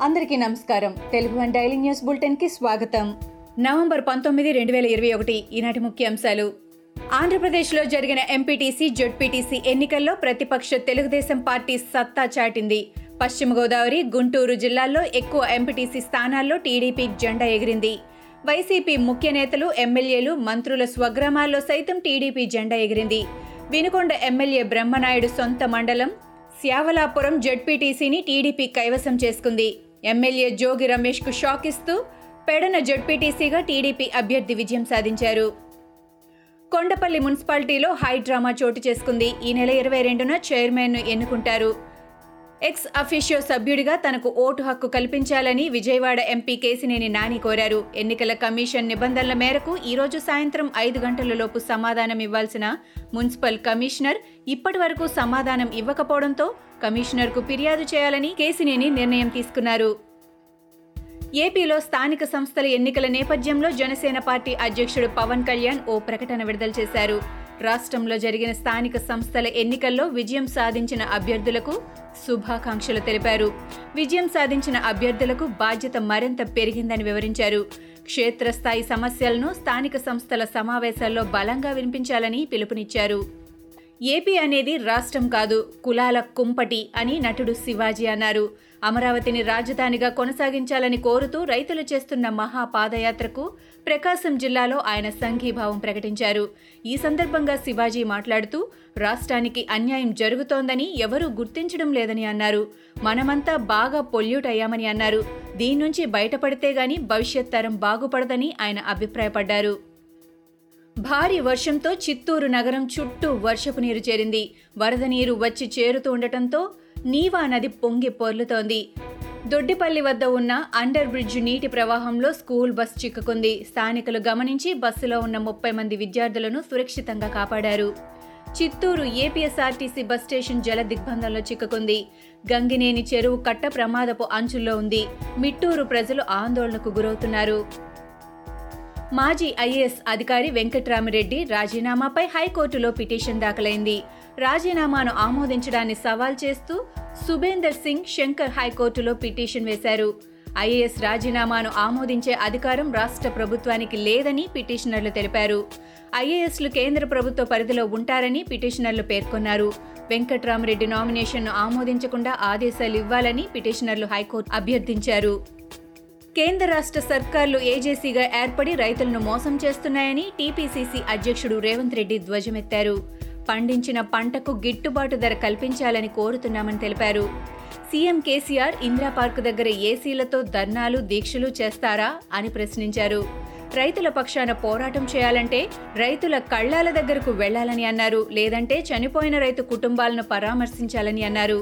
అందరికీ నమస్కారం. Telugu one daily news బులెటిన్కి స్వాగతం. నవంబర్ పంతొమ్మిది రెండు వేల ఇరవై ఒకటి ఈనాటి ముఖ్యాంశాలు. ఆంధ్రప్రదేశ్లో జరిగిన ఎంపీటీసీ జడ్పీటీసీ ఎన్నికల్లో ప్రతిపక్ష తెలుగుదేశం పార్టీ సత్తా చాటింది. పశ్చిమ గోదావరి గుంటూరు జిల్లాల్లో ఎక్కువ ఎంపీటీసీ స్థానాల్లో టీడీపీ జెండా ఎగిరింది. వైసీపీ ముఖ్య నేతలు ఎమ్మెల్యేలు మంత్రుల స్వగ్రామాల్లో సైతం టీడీపీ జెండా ఎగిరింది. వినుకొండ ఎమ్మెల్యే బ్రహ్మనాయుడు సొంత మండలం శ్యావలాపురం జడ్పీటీసీని టీడీపీ కైవసం చేసుకుంది. ఎమ్మెల్యే జోగి రమేష్కు షాక్ ఇస్తూ పెడన జడ్పీటీసీగా టీడీపీ అభ్యర్థి విజయం సాధించారు. కొండపల్లి మున్సిపాలిటీలో హై డ్రామా చోటు చేసుకుంది. ఈ నెల ఇరవై రెండున చైర్మన్ను ఎన్నుకుంటారు. ఎక్స్ అఫీషియో సభ్యుడిగా తనకు ఓటు హక్కు కల్పించాలని విజయవాడ ఎంపీ కేసినేని నాని కోరారు. ఎన్నికల కమిషన్ నిబంధనల మేరకు ఈరోజు సాయంత్రం ఐదు గంటలలోపు సమాధానం ఇవ్వాల్సిన మున్సిపల్ కమిషనర్ ఇప్పటి వరకు సమాధానం ఇవ్వకపోవడంతో కమిషనర్కు ఫిర్యాదు చేయాలని కేసినేని నిర్ణయం తీసుకున్నారు. ఏపీలో స్థానిక సంస్థల ఎన్నికల నేపథ్యంలో జనసేన పార్టీ అధ్యక్షుడు పవన్ కళ్యాణ్ ఓ ప్రకటన విడుదల చేశారు. రాష్ట్రంలో జరిగిన స్థానిక సంస్థల ఎన్నికల్లో విజయం సాధించిన అభ్యర్థులకు శుభాకాంక్షలు తెలిపారు. విజయం సాధించిన అభ్యర్థులకు బాధ్యత మరింత పెరిగిందని వివరించారు. క్షేత్రస్థాయి సమస్యలను స్థానిక సంస్థల సమావేశాల్లో బలంగా వినిపించాలని పిలుపునిచ్చారు. ఏపీ అనేది రాష్ట్రం కాదు కులాల కుంపటి అని నటుడు శివాజీ అన్నారు. అమరావతిని రాజధానిగా కొనసాగించాలని కోరుతూ రైతులు చేస్తున్న మహా పాదయాత్రకు ప్రకాశం జిల్లాలో ఆయన సంఘీభావం ప్రకటించారు. ఈ సందర్భంగా శివాజీ మాట్లాడుతూ రాష్ట్రానికి అన్యాయం జరుగుతోందని ఎవరూ గుర్తించడం లేదని అన్నారు. మనమంతా బాగా పొల్యూట్ అయ్యామని అన్నారు. దీని నుంచి బయటపడితే గాని భవిష్యత్ తరం బాగుపడదని ఆయన అభిప్రాయపడ్డారు. భారీ వర్షంతో చిత్తూరు నగరం చుట్టూ వర్షపు నీరు చేరింది. వరద నీరు వచ్చి చేరుతూ ఉండటంతో నీవా నది పొంగి పొర్లుతోంది. దొడ్డిపల్లి వద్ద ఉన్న అండర్ బ్రిడ్జ్ నీటి ప్రవాహంలో స్కూల్ బస్ చిక్కుకుంది. స్థానికులు గమనించి బస్సులో ఉన్న ముప్పై మంది విద్యార్థులను సురక్షితంగా కాపాడారు. చిత్తూరు ఏపీఎస్ఆర్టీసీ బస్ స్టేషన్ జల దిగ్బంధంలో చిక్కుకుంది. గంగినేని చెరువు కట్ట ప్రమాదపు అంచుల్లో ఉంది. మిట్టూరు ప్రజలు ఆందోళనకు గురవుతున్నారు. మాజీ ఐఏఎస్ అధికారి వెంకట్రామిరెడ్డి రాజీనామాపై హైకోర్టులో పిటిషన్ దాఖలైంది. రాజీనామాను ఆమోదించడాన్ని సవాల్ చేస్తూ సుబేందర్ సింగ్ శంకర్ హైకోర్టులో పిటిషన్ వేశారు. ఐఏఎస్ రాజీనామాను ఆమోదించే అధికారం రాష్ట్ర ప్రభుత్వానికి లేదని పిటిషనర్లు తెలిపారు. ఐఏఎస్లు కేంద్ర ప్రభుత్వ పరిధిలో ఉంటారని పిటిషనర్లు పేర్కొన్నారు. వెంకట్రామరెడ్డి నామినేషన్ను ఆమోదించకుండా ఆదేశాలు ఇవ్వాలని పిటిషనర్లు హైకోర్టు అభ్యర్థించారు. కేంద్ర రాష్ట్ర సర్కార్లు ఏజేసీగా ఏర్పడి రైతులను మోసం చేస్తున్నాయని టీపీసీసీ అధ్యక్షుడు రేవంత్ రెడ్డి ధ్వజమెత్తారు. పండించిన పంటకు గిట్టుబాటు ధర కల్పించాలని కోరుతున్నామని తెలిపారు. సీఎం కేసీఆర్ ఇందిరా పార్క్ దగ్గర ఏసీలతో ధర్నాలు దీక్షలు చేస్తారా అని ప్రశ్నించారు. రైతుల పక్షాన పోరాటం చేయాలంటే రైతుల కళ్ళాల దగ్గరకు వెళ్ళాలని అన్నారు. లేదంటే చనిపోయిన రైతు కుటుంబాలను పరామర్శించాలని అన్నారు.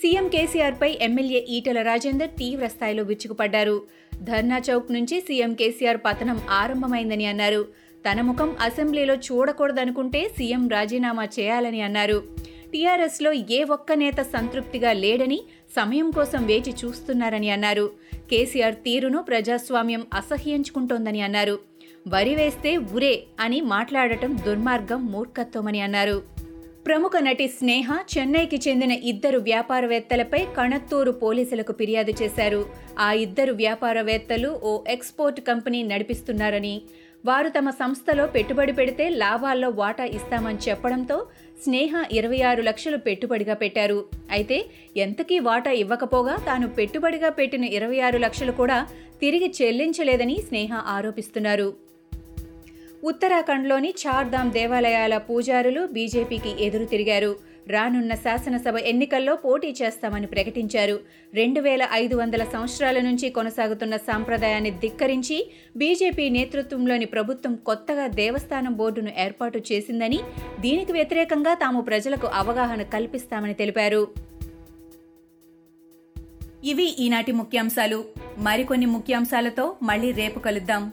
సీఎం కేసీఆర్పై ఎమ్మెల్యే ఈటల రాజేందర్ తీవ్ర స్థాయిలో విరుచుకుపడ్డారు. ధర్నా చౌక్ నుంచి సీఎం కేసీఆర్ పతనం ఆరంభమైందని అన్నారు. తన ముఖం అసెంబ్లీలో చూడకూడదనుకుంటే సీఎం రాజీనామా చేయాలని అన్నారు. టీఆర్ఎస్లో ఏ ఒక్క నేత సంతృప్తిగా లేడని సమయం కోసం వేచి చూస్తున్నారని అన్నారు. కేసీఆర్ తీరును ప్రజాస్వామ్యం అసహ్యించుకుంటోందని అన్నారు. వరి వేస్తే ఉరే అని మాట్లాడటం దుర్మార్గం మూర్ఖత్వమని అన్నారు. ప్రముఖ నటి స్నేహ చెన్నైకి చెందిన ఇద్దరు వ్యాపారవేత్తలపై కణత్తూరు పోలీసులకు ఫిర్యాదు చేశారు. ఆ ఇద్దరు వ్యాపారవేత్తలు ఓ ఎక్స్పోర్ట్ కంపెనీ నడిపిస్తున్నారని వారు తమ సంస్థలో పెట్టుబడి పెడితే లాభాల్లో వాటా ఇస్తామని చెప్పడంతో స్నేహ ఇరవై ఆరు లక్షలు పెట్టుబడిగా పెట్టారు. అయితే ఎంతకీ వాటా ఇవ్వకపోగా తాను పెట్టుబడిగా పెట్టిన ఇరవై ఆరు లక్షలు కూడా తిరిగి చెల్లించలేదని స్నేహ ఆరోపిస్తున్నారు. ఉత్తరాఖండ్లోని చార్ధామ్ దేవాలయాల పూజారులు బీజేపీకి ఎదురు తిరిగారు. రానున్న శాసనసభ ఎన్నికల్లో పోటీ చేస్తామని ప్రకటించారు. రెండు వేల ఐదు వందల సంవత్సరాల నుంచి కొనసాగుతున్న సాంప్రదాయాన్ని ధిక్కరించి బీజేపీ నేతృత్వంలోని ప్రభుత్వం కొత్తగా దేవస్థానం బోర్డును ఏర్పాటు చేసిందని దీనికి వ్యతిరేకంగా తాము ప్రజలకు అవగాహన కల్పిస్తామని తెలిపారు. ఇవి ఈనాటి ముఖ్యాంశాలు. మరికొన్ని ముఖ్యాంశాలతో మళ్ళీ రేపు కలుద్దాం.